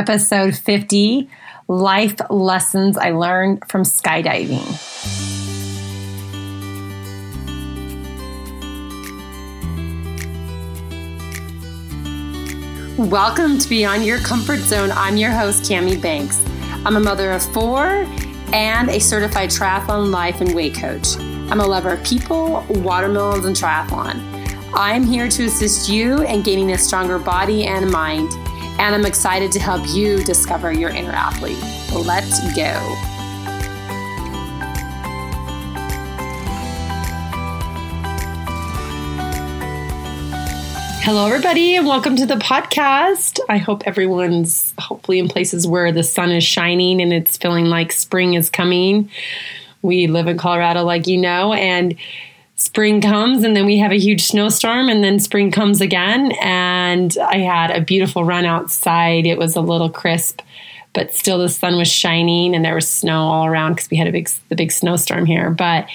episode 50 Life Lessons I Learned from Skydiving. Welcome to Beyond Your Comfort Zone. I'm your host, Cami Banks. I'm a mother of four and a certified triathlon life and weight coach. I'm a lover of people, watermelons, and triathlon. I'm here to assist you in gaining a stronger body and mind and I'm excited to help you discover your inner athlete. Let's go. Hello, everybody, and welcome to the podcast. I hope everyone's hopefully in places where the sun is shining and it's feeling like spring is coming. We live in Colorado, like you know, and spring comes and then we have a huge snowstorm and then spring comes again. And i had a beautiful run outside. It was a little crisp but still the sun was shining and there was snow all around because we had a big the big snowstorm here. But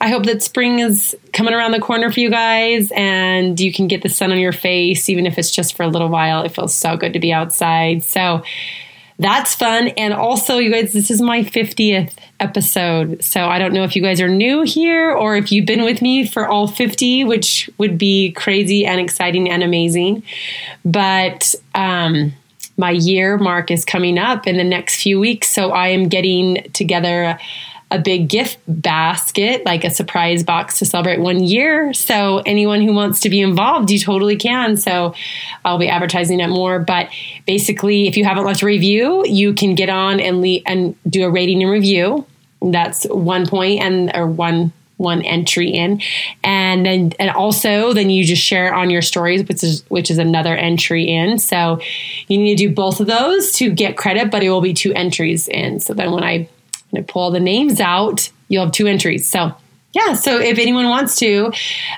i hope that spring is coming around the corner for you guys and you can get the sun on your face even if it's just for a little while. It feels so good to be outside. So that's fun. And also, you guys, this is my 50th episode. So I don't know if you guys are new here or if you've been with me for all 50, which would be crazy and exciting and amazing. But, um, my year mark is coming up in the next few weeks. So I am getting together a big gift basket, like a surprise box to celebrate one year. So anyone who wants to be involved, you totally can. So I'll be advertising it more. But basically, if you haven't left a review, you can get on and le- and do a rating and review. That's one point and or one one entry in and then and also then you just share on your stories which is which is another entry in so you need to do both of those to get credit but it will be two entries in so then when i when I pull the names out, you'll have two entries. So yeah, so if anyone wants to,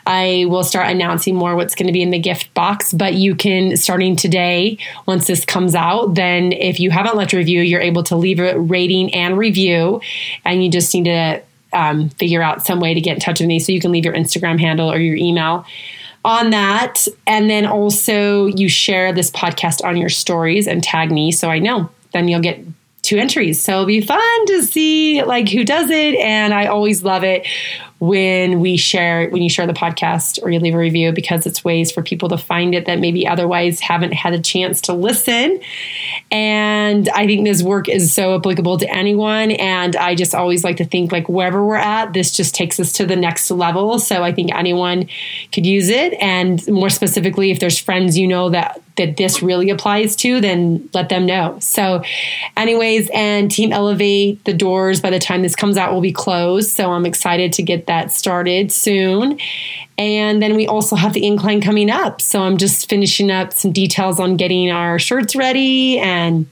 I will start announcing more what's going to be in the gift box. But you can, starting today, once this comes out, then if you haven't left a review, you're able to leave a rating and review. And you just need to um, figure out some way to get in touch with me. So you can leave your Instagram handle or your email on that. And then also you share this podcast on your stories and tag me so I know. Then you'll get two entries. So it'll be fun to see like who does it. And I always love it when we share when you share the podcast or you leave a review because it's ways for people to find it that maybe otherwise haven't had a chance to listen and i think this work is so applicable to anyone and i just always like to think like wherever we're at this just takes us to the next level so i think anyone could use it and more specifically if there's friends you know that that this really applies to, then let them know. So, anyways, and Team Elevate, the doors by the time this comes out will be closed. So, I'm excited to get that started soon. And then we also have the incline coming up. So, I'm just finishing up some details on getting our shirts ready and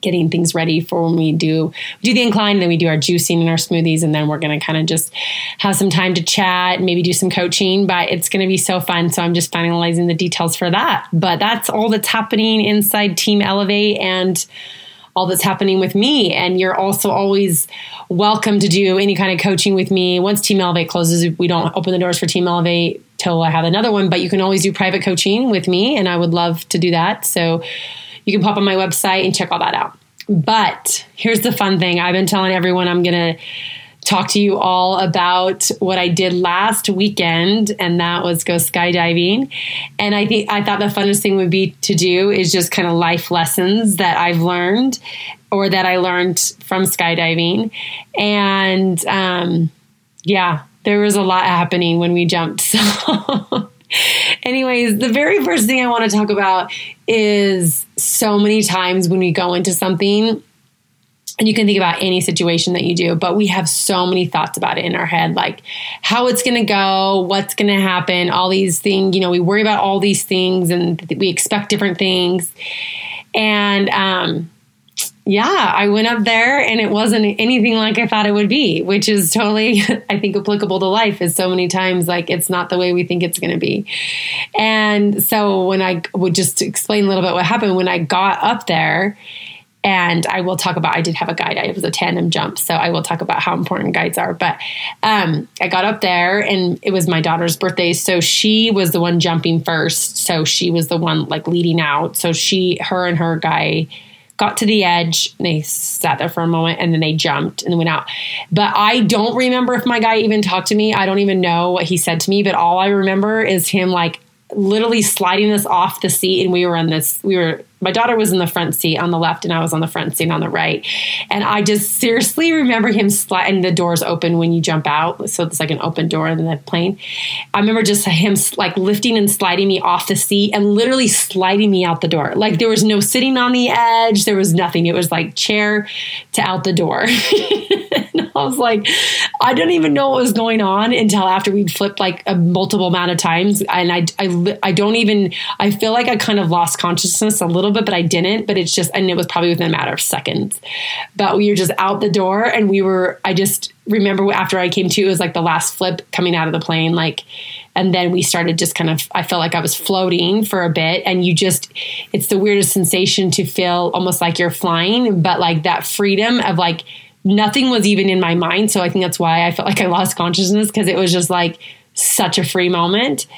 getting things ready for when we do do the incline and then we do our juicing and our smoothies and then we're going to kind of just have some time to chat maybe do some coaching but it's going to be so fun so i'm just finalizing the details for that but that's all that's happening inside team elevate and all that's happening with me. And you're also always welcome to do any kind of coaching with me. Once Team Elevate closes, we don't open the doors for Team Elevate till I have another one, but you can always do private coaching with me. And I would love to do that. So you can pop on my website and check all that out. But here's the fun thing I've been telling everyone I'm going to talk to you all about what I did last weekend, and that was go skydiving. And I think I thought the funnest thing would be to do is just kind of life lessons that I've learned or that I learned from skydiving. And um, yeah, there was a lot happening when we jumped. So Anyways, the very first thing I want to talk about is so many times when we go into something, and you can think about any situation that you do, but we have so many thoughts about it in our head, like how it's going to go, what's going to happen, all these things. You know, we worry about all these things and we expect different things. And, um, yeah, I went up there and it wasn't anything like I thought it would be, which is totally, I think, applicable to life. Is so many times like it's not the way we think it's going to be. And so when I would just explain a little bit what happened when I got up there, and I will talk about. I did have a guide. It was a tandem jump, so I will talk about how important guides are. But um, I got up there, and it was my daughter's birthday, so she was the one jumping first. So she was the one like leading out. So she, her, and her guy got to the edge. they sat there for a moment and then they jumped and went out. But I don't remember if my guy even talked to me. I don't even know what he said to me. But all I remember is him like literally sliding us off the seat and we were on this we were my daughter was in the front seat on the left and I was on the front seat on the right. And I just seriously remember him sliding the doors open when you jump out. So it's like an open door in the plane. I remember just him like lifting and sliding me off the seat and literally sliding me out the door. Like there was no sitting on the edge. There was nothing. It was like chair to out the door. I was like, I don't even know what was going on until after we'd flipped like a multiple amount of times. And I, I, I don't even, I feel like I kind of lost consciousness a little little bit, but I didn't. But it's just, and it was probably within a matter of seconds. But we were just out the door, and we were. I just remember after I came to, it was like the last flip coming out of the plane, like. And then we started just kind of, I felt like I was floating for a bit. And you just, it's the weirdest sensation to feel almost like you're flying, but like that freedom of like, nothing was even in my mind. So I think that's why I felt like I lost consciousness because it was just like such a free moment.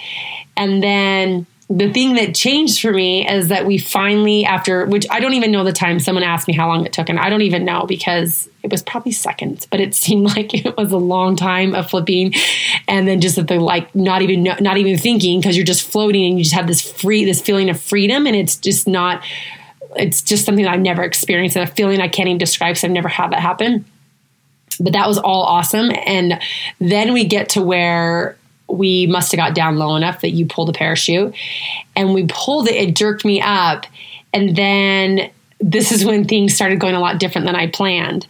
And then the thing that changed for me is that we finally, after which I don't even know the time, someone asked me how long it took, and I don't even know because it was probably seconds, but it seemed like it was a long time of flipping, and then just at the like not even not even thinking because you're just floating and you just have this free this feeling of freedom, and it's just not. It's just something I've never experienced, and a feeling I can't even describe because I've never had that happen. But that was all awesome, and then we get to where we must have got down low enough that you pulled a parachute and we pulled it it jerked me up and then this is when things started going a lot different than I planned.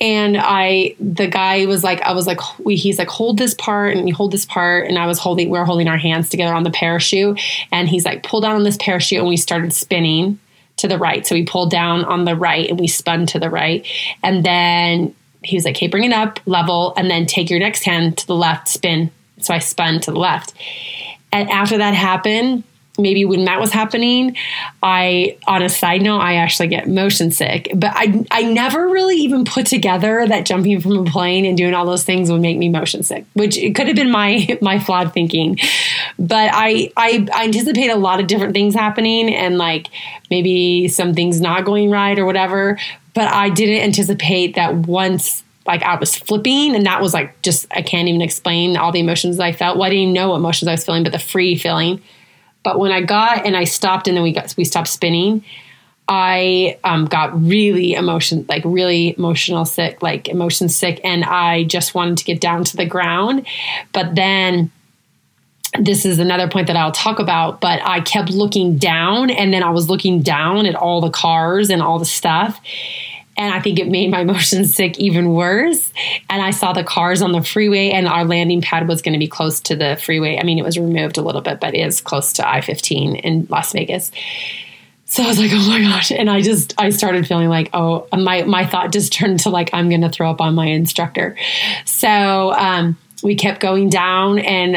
And I, the guy was like, I was like, he's like, hold this part and you hold this part. And I was holding, we are holding our hands together on the parachute. And he's like, pull down on this parachute. And we started spinning to the right. So we pulled down on the right and we spun to the right. And then he was like, hey, bring it up, level, and then take your next hand to the left, spin so I spun to the left. And after that happened, maybe when that was happening, I, on a side note, I actually get motion sick. But I, I never really even put together that jumping from a plane and doing all those things would make me motion sick, which it could have been my my flawed thinking. But I, I, I anticipate a lot of different things happening and like maybe some things not going right or whatever. But I didn't anticipate that once like I was flipping and that was like just I can't even explain all the emotions I felt. Well, I didn't know what emotions I was feeling, but the free feeling. But when I got and I stopped and then we got we stopped spinning, I um, got really emotion like really emotional sick, like emotion sick, and I just wanted to get down to the ground. But then this is another point that I'll talk about, but I kept looking down and then I was looking down at all the cars and all the stuff. And I think it made my motion sick even worse. And I saw the cars on the freeway, and our landing pad was going to be close to the freeway. I mean, it was removed a little bit, but it is close to I 15 in Las Vegas. So I was like, oh my gosh. And I just, I started feeling like, oh, my, my thought just turned to like, I'm going to throw up on my instructor. So, um, we kept going down and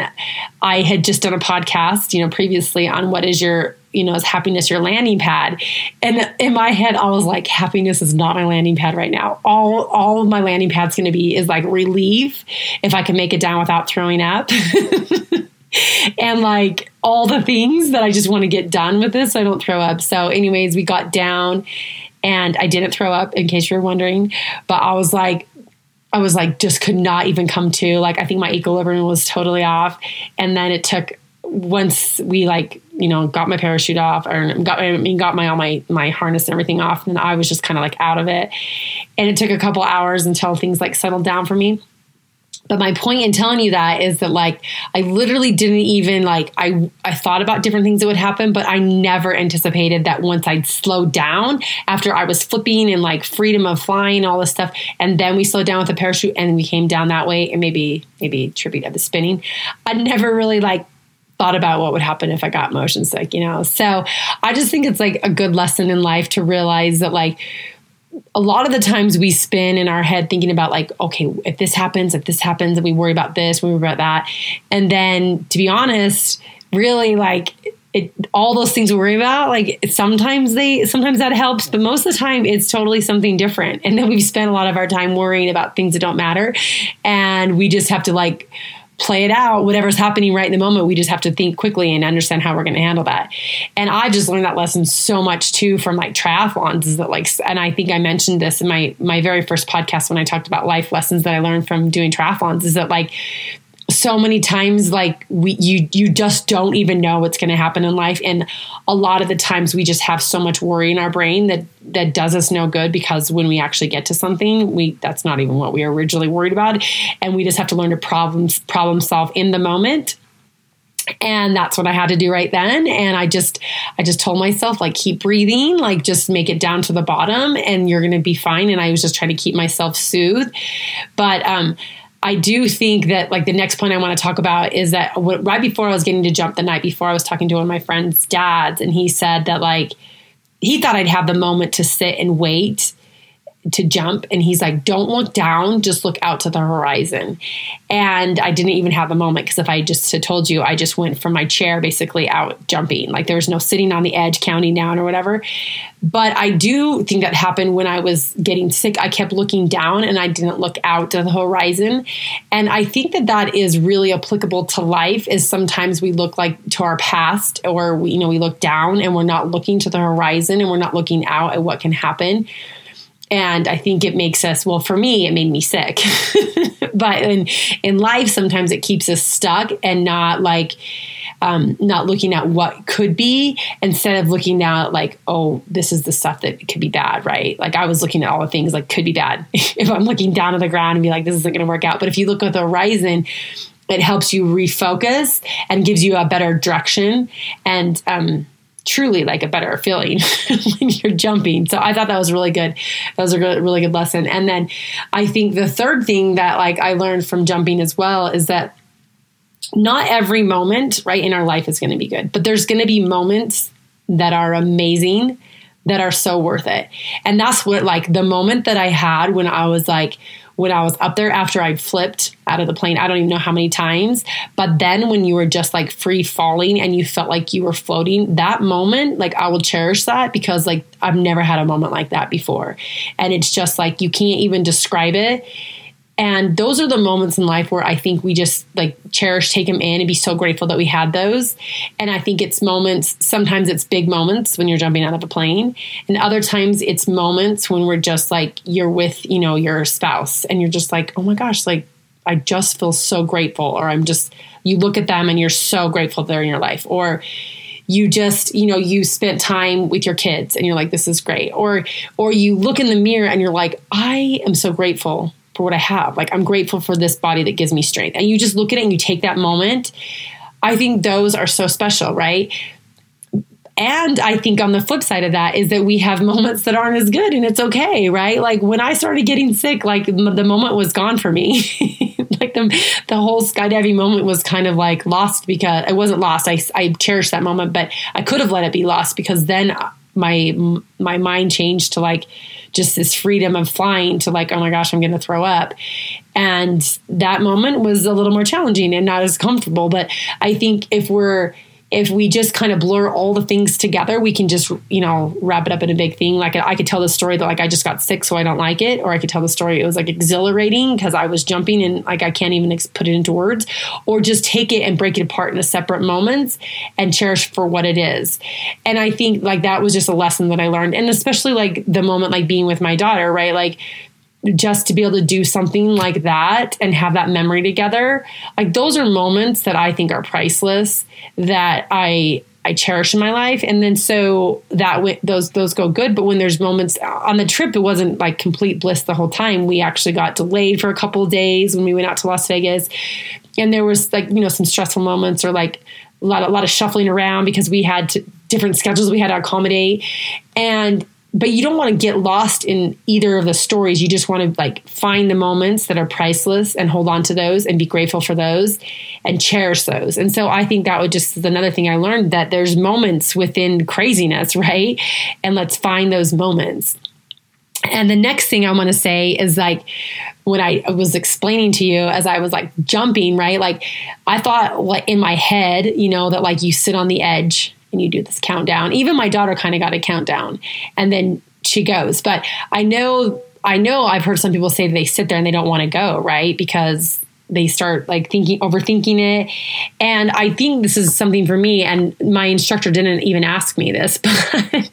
I had just done a podcast, you know, previously on what is your you know, is happiness your landing pad? And in my head, I was like, happiness is not my landing pad right now. All all of my landing pad's going to be is like relief if I can make it down without throwing up. and like all the things that I just want to get done with this so I don't throw up. So, anyways, we got down and I didn't throw up in case you're wondering, but I was like, I was like, just could not even come to. Like, I think my equilibrium was totally off. And then it took once we like you know got my parachute off or got I mean got my all my my harness and everything off and I was just kind of like out of it. And it took a couple hours until things like settled down for me. But my point in telling you that is that like I literally didn't even like I I thought about different things that would happen but I never anticipated that once I'd slow down after I was flipping and like freedom of flying all this stuff and then we slowed down with the parachute and we came down that way and maybe maybe tribute of the spinning. I never really like thought about what would happen if I got motion sick, you know? So I just think it's like a good lesson in life to realize that, like, a lot of the times we spin in our head thinking about, like, okay, if this happens, if this happens, and we worry about this, we worry about that. And then to be honest, really, like, it all those things we worry about like sometimes they sometimes that helps but most of the time it's totally something different and then we've spent a lot of our time worrying about things that don't matter and we just have to like play it out. Whatever's happening right in the moment we just have to think quickly and understand how we're going to handle that. And i just learned that lesson so much too from like triathlons is that like and i think i mentioned this in my my very first podcast when i talked about life lessons that i learned from doing triathlons is that like so many times like we you you just don't even know what's going to happen in life. And a lot of the times we just have so much worry in our brain that that does us no good because when we actually get to something we that's not even what we were originally worried about. And we just have to learn to problem problem solve in the moment. And that's what i had to do right then. And i just i just told myself like keep breathing like just make it down to the bottom and you're going to be fine. And i was just trying to keep myself soothed. But um I do think that like the next point I want to talk about is that right before I was getting to jump the night before I was talking to one of my friends' dads and he said that like he thought I'd have the moment to sit and wait to jump and he's like don't look down just look out to the horizon. And i didn't even have the moment because if i just had told you i just went from my chair basically out jumping. Like there was no sitting on the edge counting down or whatever. But i do think that happened when i was getting sick. I kept looking down and i didn't look out to the horizon. And i think that that is really applicable to life is sometimes we look like to our past or we, you know we look down and we're not looking to the horizon and we're not looking out at what can happen and I think it makes us, well, for me, it made me sick. but in, in life, sometimes it keeps us stuck and not like, um, not looking at what could be instead of looking at like, oh, this is the stuff that could be bad, right? Like I was looking at all the things like could be bad. if I'm looking down at the ground and be like, this isn't going to work out. But if you look at the horizon, it helps you refocus and gives you a better direction. And, um, truly like a better feeling when you're jumping. So I thought that was really good. That was a really good lesson. And then I think the third thing that like I learned from jumping as well is that not every moment right in our life is going to be good, but there's going to be moments that are amazing that are so worth it. And that's what like the moment that I had when I was like when I was up there after I flipped out of the plane. I don't even know how many times. But then when you were just like free falling and you felt like you were floating, that moment, like I will cherish that because like I've never had a moment like that before. And it's just like you can't even describe it. And those are the moments in life where I think we just like cherish, take them in, and be so grateful that we had those. And I think it's moments, sometimes it's big moments when you're jumping out of a plane. And other times it's moments when we're just like, you're with, you know, your spouse and you're just like, oh my gosh, like I just feel so grateful. Or I'm just, you look at them and you're so grateful they're in your life. Or, you just you know you spent time with your kids and you're like this is great or or you look in the mirror and you're like i am so grateful for what I have. Like I'm grateful for this body that gives me strength. And you just look at it and you take that moment. I think those are so special, right? And I think on the flip side of that is that we have moments that aren't as good and it's okay, right? Like when I started getting sick, like the moment was gone for me. like the, the whole skydiving moment was kind of like lost because it wasn't lost. I, I cherished that moment, but I could have let it be lost because then uh, my, my mind changed to like, just this freedom of flying to like, oh my gosh, I'm going to throw up. And that moment was a little more challenging and not as comfortable. But I think if we're if we just kind of blur all the things together, we can just, you know, wrap it up in a big thing. Like I could tell the story that like I just got sick, so I don't like it, or I could tell the story it was like exhilarating because I was jumping and like I can't even put it into words, or just take it and break it apart into separate moments and cherish for what it is. And I think like that was just a lesson that I learned, and especially like the moment like being with my daughter, right? Like just to be able to do something like that and have that memory together. Like those are moments that i think are priceless that i i cherish in my life. And then so that w- those those go good. But when there's moments on the trip it wasn't like complete bliss the whole time. We actually got delayed for a couple days when we went out to las vegas. And there was like you know some stressful moments or like a lot, a lot of shuffling around because we had to, different schedules we had to accommodate. And but you don't want to get lost in either of the stories. You just want to like find the moments that are priceless and hold on to those and be grateful for those and cherish those. And so I think that would just is another thing I learned that there's moments within craziness, right? And let's find those moments. And the next thing I want to say is like when I was explaining to you as I was like jumping, right? Like I thought like in my head, you know, that like you sit on the edge and you do this countdown. Even my daughter kind of got a countdown and then she goes. But I know I know I've heard some people say they sit there and they don't want to go, right? Because they start like thinking overthinking it and i think this is something for me and my instructor didn't even ask me this but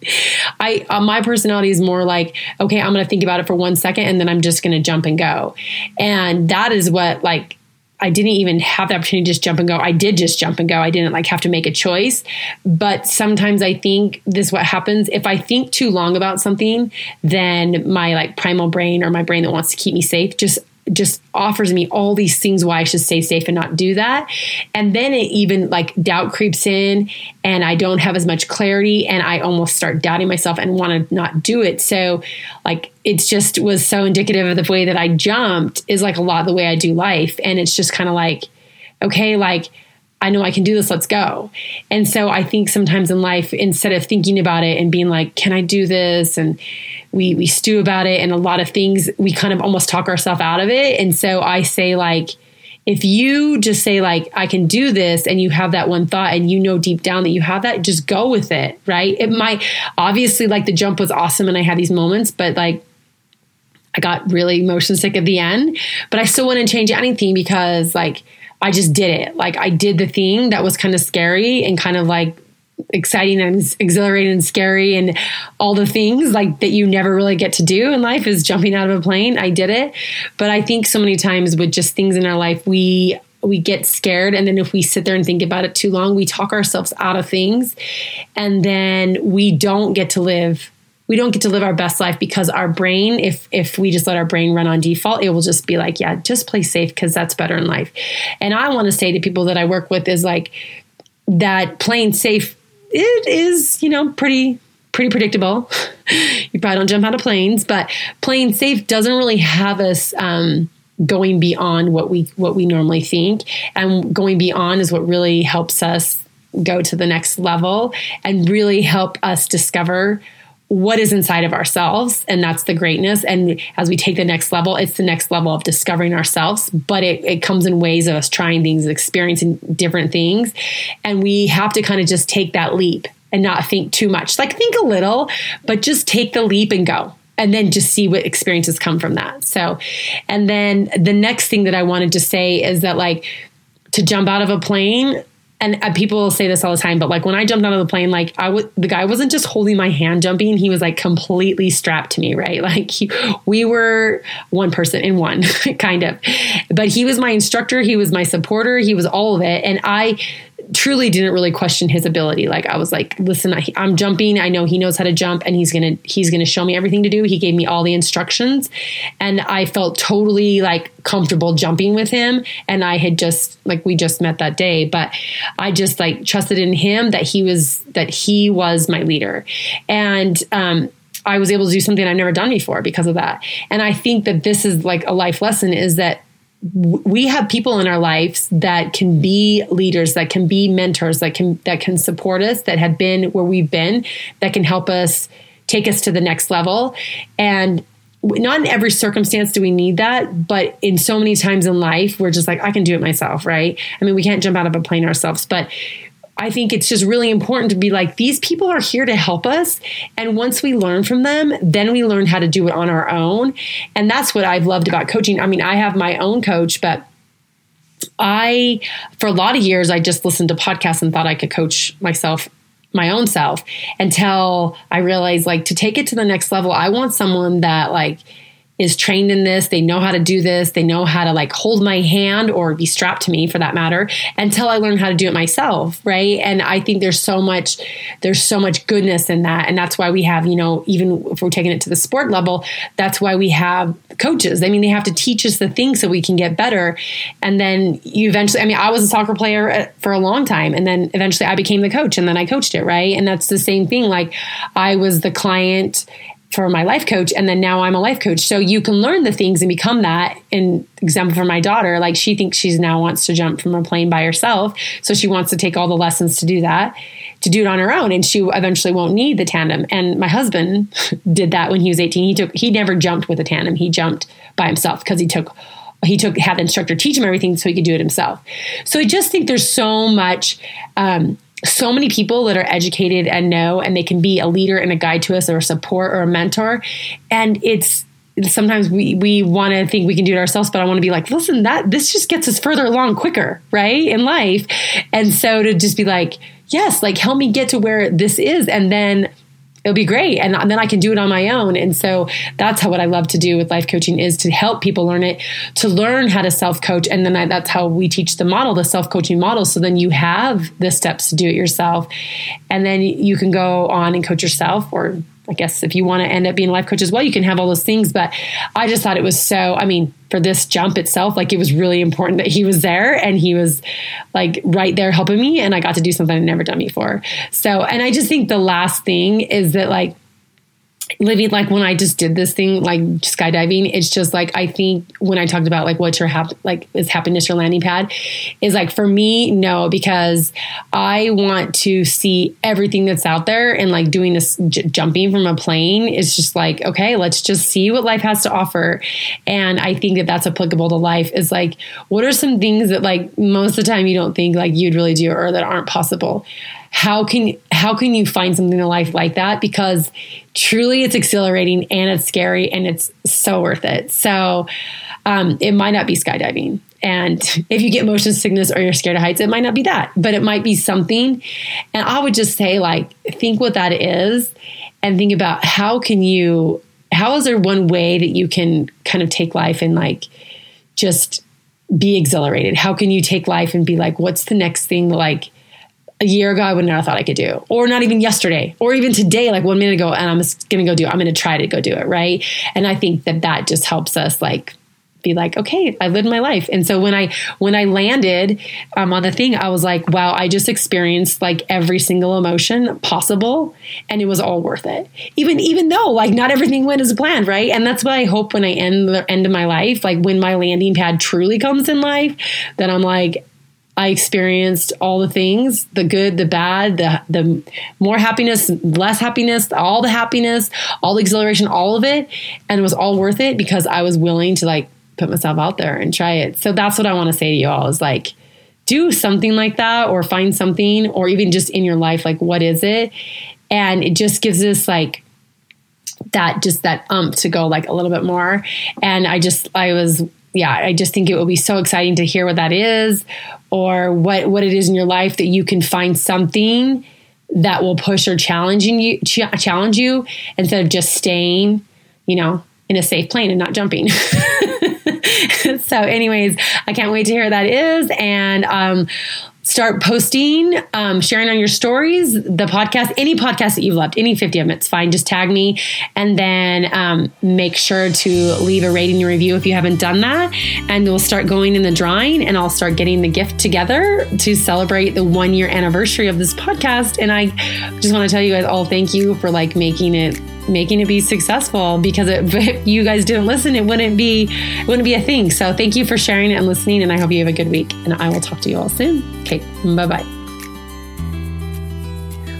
i uh, my personality is more like okay i'm going to think about it for one second and then i'm just going to jump and go and that is what like I didn't even have the opportunity to just jump and go. I did just jump and go. I didn't like have to make a choice. But sometimes I think this what happens. If I think too long about something, then my like primal brain or my brain that wants to keep me safe just just offers me all these things why I should stay safe and not do that. And then it even like doubt creeps in and I don't have as much clarity and I almost start doubting myself and want to not do it. So like it just was so indicative of the way that I jumped is like a lot the way I do life. And it's just kind of like, okay, like I know I can do this, let's go. And so I think sometimes in life, instead of thinking about it and being like, can I do this? And we we stew about it and a lot of things we kind of almost talk ourselves out of it and so i say like if you just say like i can do this and you have that one thought and you know deep down that you have that just go with it right it might obviously like the jump was awesome and i had these moments but like i got really motion sick at the end but i still wouldn't change anything because like i just did it like i did the thing that was kind of scary and kind of like exciting and exhilarating and scary and all the things like that you never really get to do in life is jumping out of a plane. I did it. But I think so many times with just things in our life, we we get scared and then if we sit there and think about it too long, we talk ourselves out of things and then we don't get to live we don't get to live our best life because our brain if if we just let our brain run on default it will just be like yeah just play safe because that's better in life and i want to say to people that i work with is like that playing safe it is, you know, pretty pretty predictable. you probably don't jump out of planes, but playing safe doesn't really have us um, going beyond what we what we normally think, and going beyond is what really helps us go to the next level and really help us discover what is inside of ourselves and that's the greatness. And as we take the next level it's the next level of discovering ourselves but it, it comes in ways of us trying things experiencing different things. And we have to kind of just take that leap and not think too much. Like think a little but just take the leap and go and then just see what experiences come from that. So and then the next thing that i wanted to say is that like to jump out of a plane and uh, people say this all the time, but like when I jumped out of the plane, like I was, the guy wasn't just holding my hand jumping. He was like completely strapped to me, right? Like he, we were one person in one kind of, but he was my instructor. He was my supporter. He was all of it. And I, truly didn't really question his ability. Like I was like, listen, I, am jumping. I know he knows how to jump, and he's gonna he's gonna show me everything to do. He gave me all the instructions, and I felt totally like comfortable jumping with him. And I had just like we just met that day, but I just like trusted in him that he was that he was my leader, and um, I was able to do something I've never done before because of that. And I think that this is like a life lesson is that we have people in our lives that can be leaders that can be mentors that can that can support us that have been where we've been that can help us take us to the next level. And not in every circumstance do we need that but in so many times in life we're just like i can do it myself right? I mean we can't jump out of a plane ourselves but I think it's just really important to be like, these people are here to help us. And once we learn from them, then we learn how to do it on our own. And that's what I've loved about coaching. I mean, I have my own coach, but I, for a lot of years, I just listened to podcasts and thought I could coach myself my own self until I realized like to take it to the next level, I want someone that like is trained in this. They know how to do this. They know how to like hold my hand or be strapped to me for that matter until I learn how to do it myself. Right. And I think there's so much, there's so much goodness in that. And that's why we have, you know, even if we're taking it to the sport level, that's why we have coaches. I mean, they have to teach us the things so we can get better. And then you eventually, I mean, I was a soccer player uh, for a long time and then eventually I became the coach and then I coached it. Right. And that's the same thing. Like I was the client for my life coach and then now I'm a life coach. So you can learn the things and become that. In example for my daughter, like she thinks she's now wants to jump from a plane by herself. So she wants to take all the lessons to do that, to do it on her own. And she eventually won't need the tandem. And my husband did that when he was 18. He took, he never jumped with a tandem. He jumped by himself because he took he took had the instructor teach him everything so he could do it himself. So I just think there's so much um, so many people that are educated and know, and they can be a leader and a guide to us or a support or a mentor. And it's sometimes we we want to think we can do it ourselves but i want to be like listen that this just gets us further along quicker right in life and so to just be like yes like help me get to where this is and then it'll be great. And, then i can do it on my own. And so that's how what i love to do with life coaching is to help people learn it to learn how to self coach and then I, that's how we teach the model the self coaching model. So then you have the steps to do it yourself. And then you can go on and coach yourself or I guess if you want to end up being a life coach as well, you can have all those things. But I just thought it was so, I mean, for this jump itself, like it was really important that he was there and he was like right there helping me. And I got to do something I'd never done before. So, and I just think the last thing is that like, living like when I just did this thing like skydiving, it's just like I think when I talked about like what's your hap- like is happiness your landing pad is like for me no because I want to see everything that's out there and like doing this j- jumping from a plane is just like okay let's just see what life has to offer. And I think that that's applicable to life is like what are some things that like most of the time you don't think like you'd really do or that aren't possible how can how can you find something in life like that? Because truly it's exhilarating and it's scary and it's so worth it. So um, it might not be skydiving. And if you get motion sickness or you're scared of heights it might not be that but it might be something. And i would just say like think what that is and think about how can you how is there one way that you can kind of take life and like just be exhilarated? How can you take life and be like what's the next thing? Like a year ago I would never thought I could do, or not even yesterday, or even today, like one minute ago, and I'm just gonna go do. It. I'm gonna try to go do it, right? And I think that that just helps us like be like, okay, I lived my life. And so when I when I landed um, on the thing, I was like, wow, I just experienced like every single emotion possible, and it was all worth it. Even even though like not everything went as planned, right? And that's what I hope when I end the end of my life, like when my landing pad truly comes in life, that I'm like I experienced all the things, the good, the bad, the the more happiness, less happiness, all the happiness, all the exhilaration, all of it, and it was all worth it because I was willing to like put myself out there and try it. So that's what I want to say to you all is like do something like that or find something or even just in your life like what is it? And it just gives us like that just that ump to go like a little bit more and I just I was yeah, I just think it will be so exciting to hear what that is or what what it is in your life that you can find something that will push or challenging you ch- challenge you instead of just staying, you know, in a safe plane and not jumping. so anyways, I can't wait to hear what that is and um start posting, um, sharing on your stories, the podcast, any podcast that you've loved, any 50 of them, it's fine. Just tag me and then um, make sure to leave a rating and review if you haven't done that. And we'll start going in the drawing and I'll start getting the gift together to celebrate the one year anniversary of this podcast. And I just want to tell you guys all thank you for like making it making it be successful because it, if you guys didn't listen, it wouldn't be it wouldn't be a thing. So thank you for sharing it and listening, and I hope you have a good week. And I will talk to you all soon. Okay, bye bye.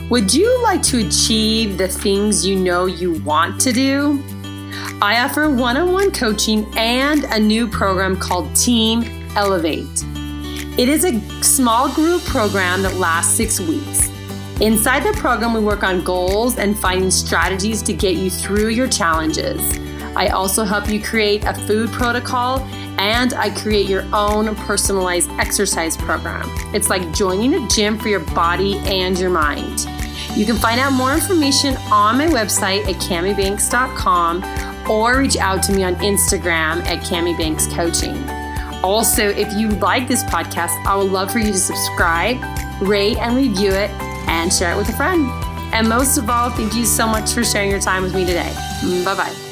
Would you like to achieve the things you know you want to do? I offer one on one coaching and a new program called Team Elevate. It is a small group program that lasts six weeks. Inside the program, we work on goals and finding strategies to get you through your challenges. I also help you create a food protocol and I create your own personalized exercise program. It's like joining a gym for your body and your mind. You can find out more information on my website at camibanks.com or reach out to me on Instagram at Cami Coaching. Also, if you like this podcast, I would love for you to subscribe, rate, and review it and share it with a friend. And most of all, thank you so much for sharing your time with me today. Bye bye.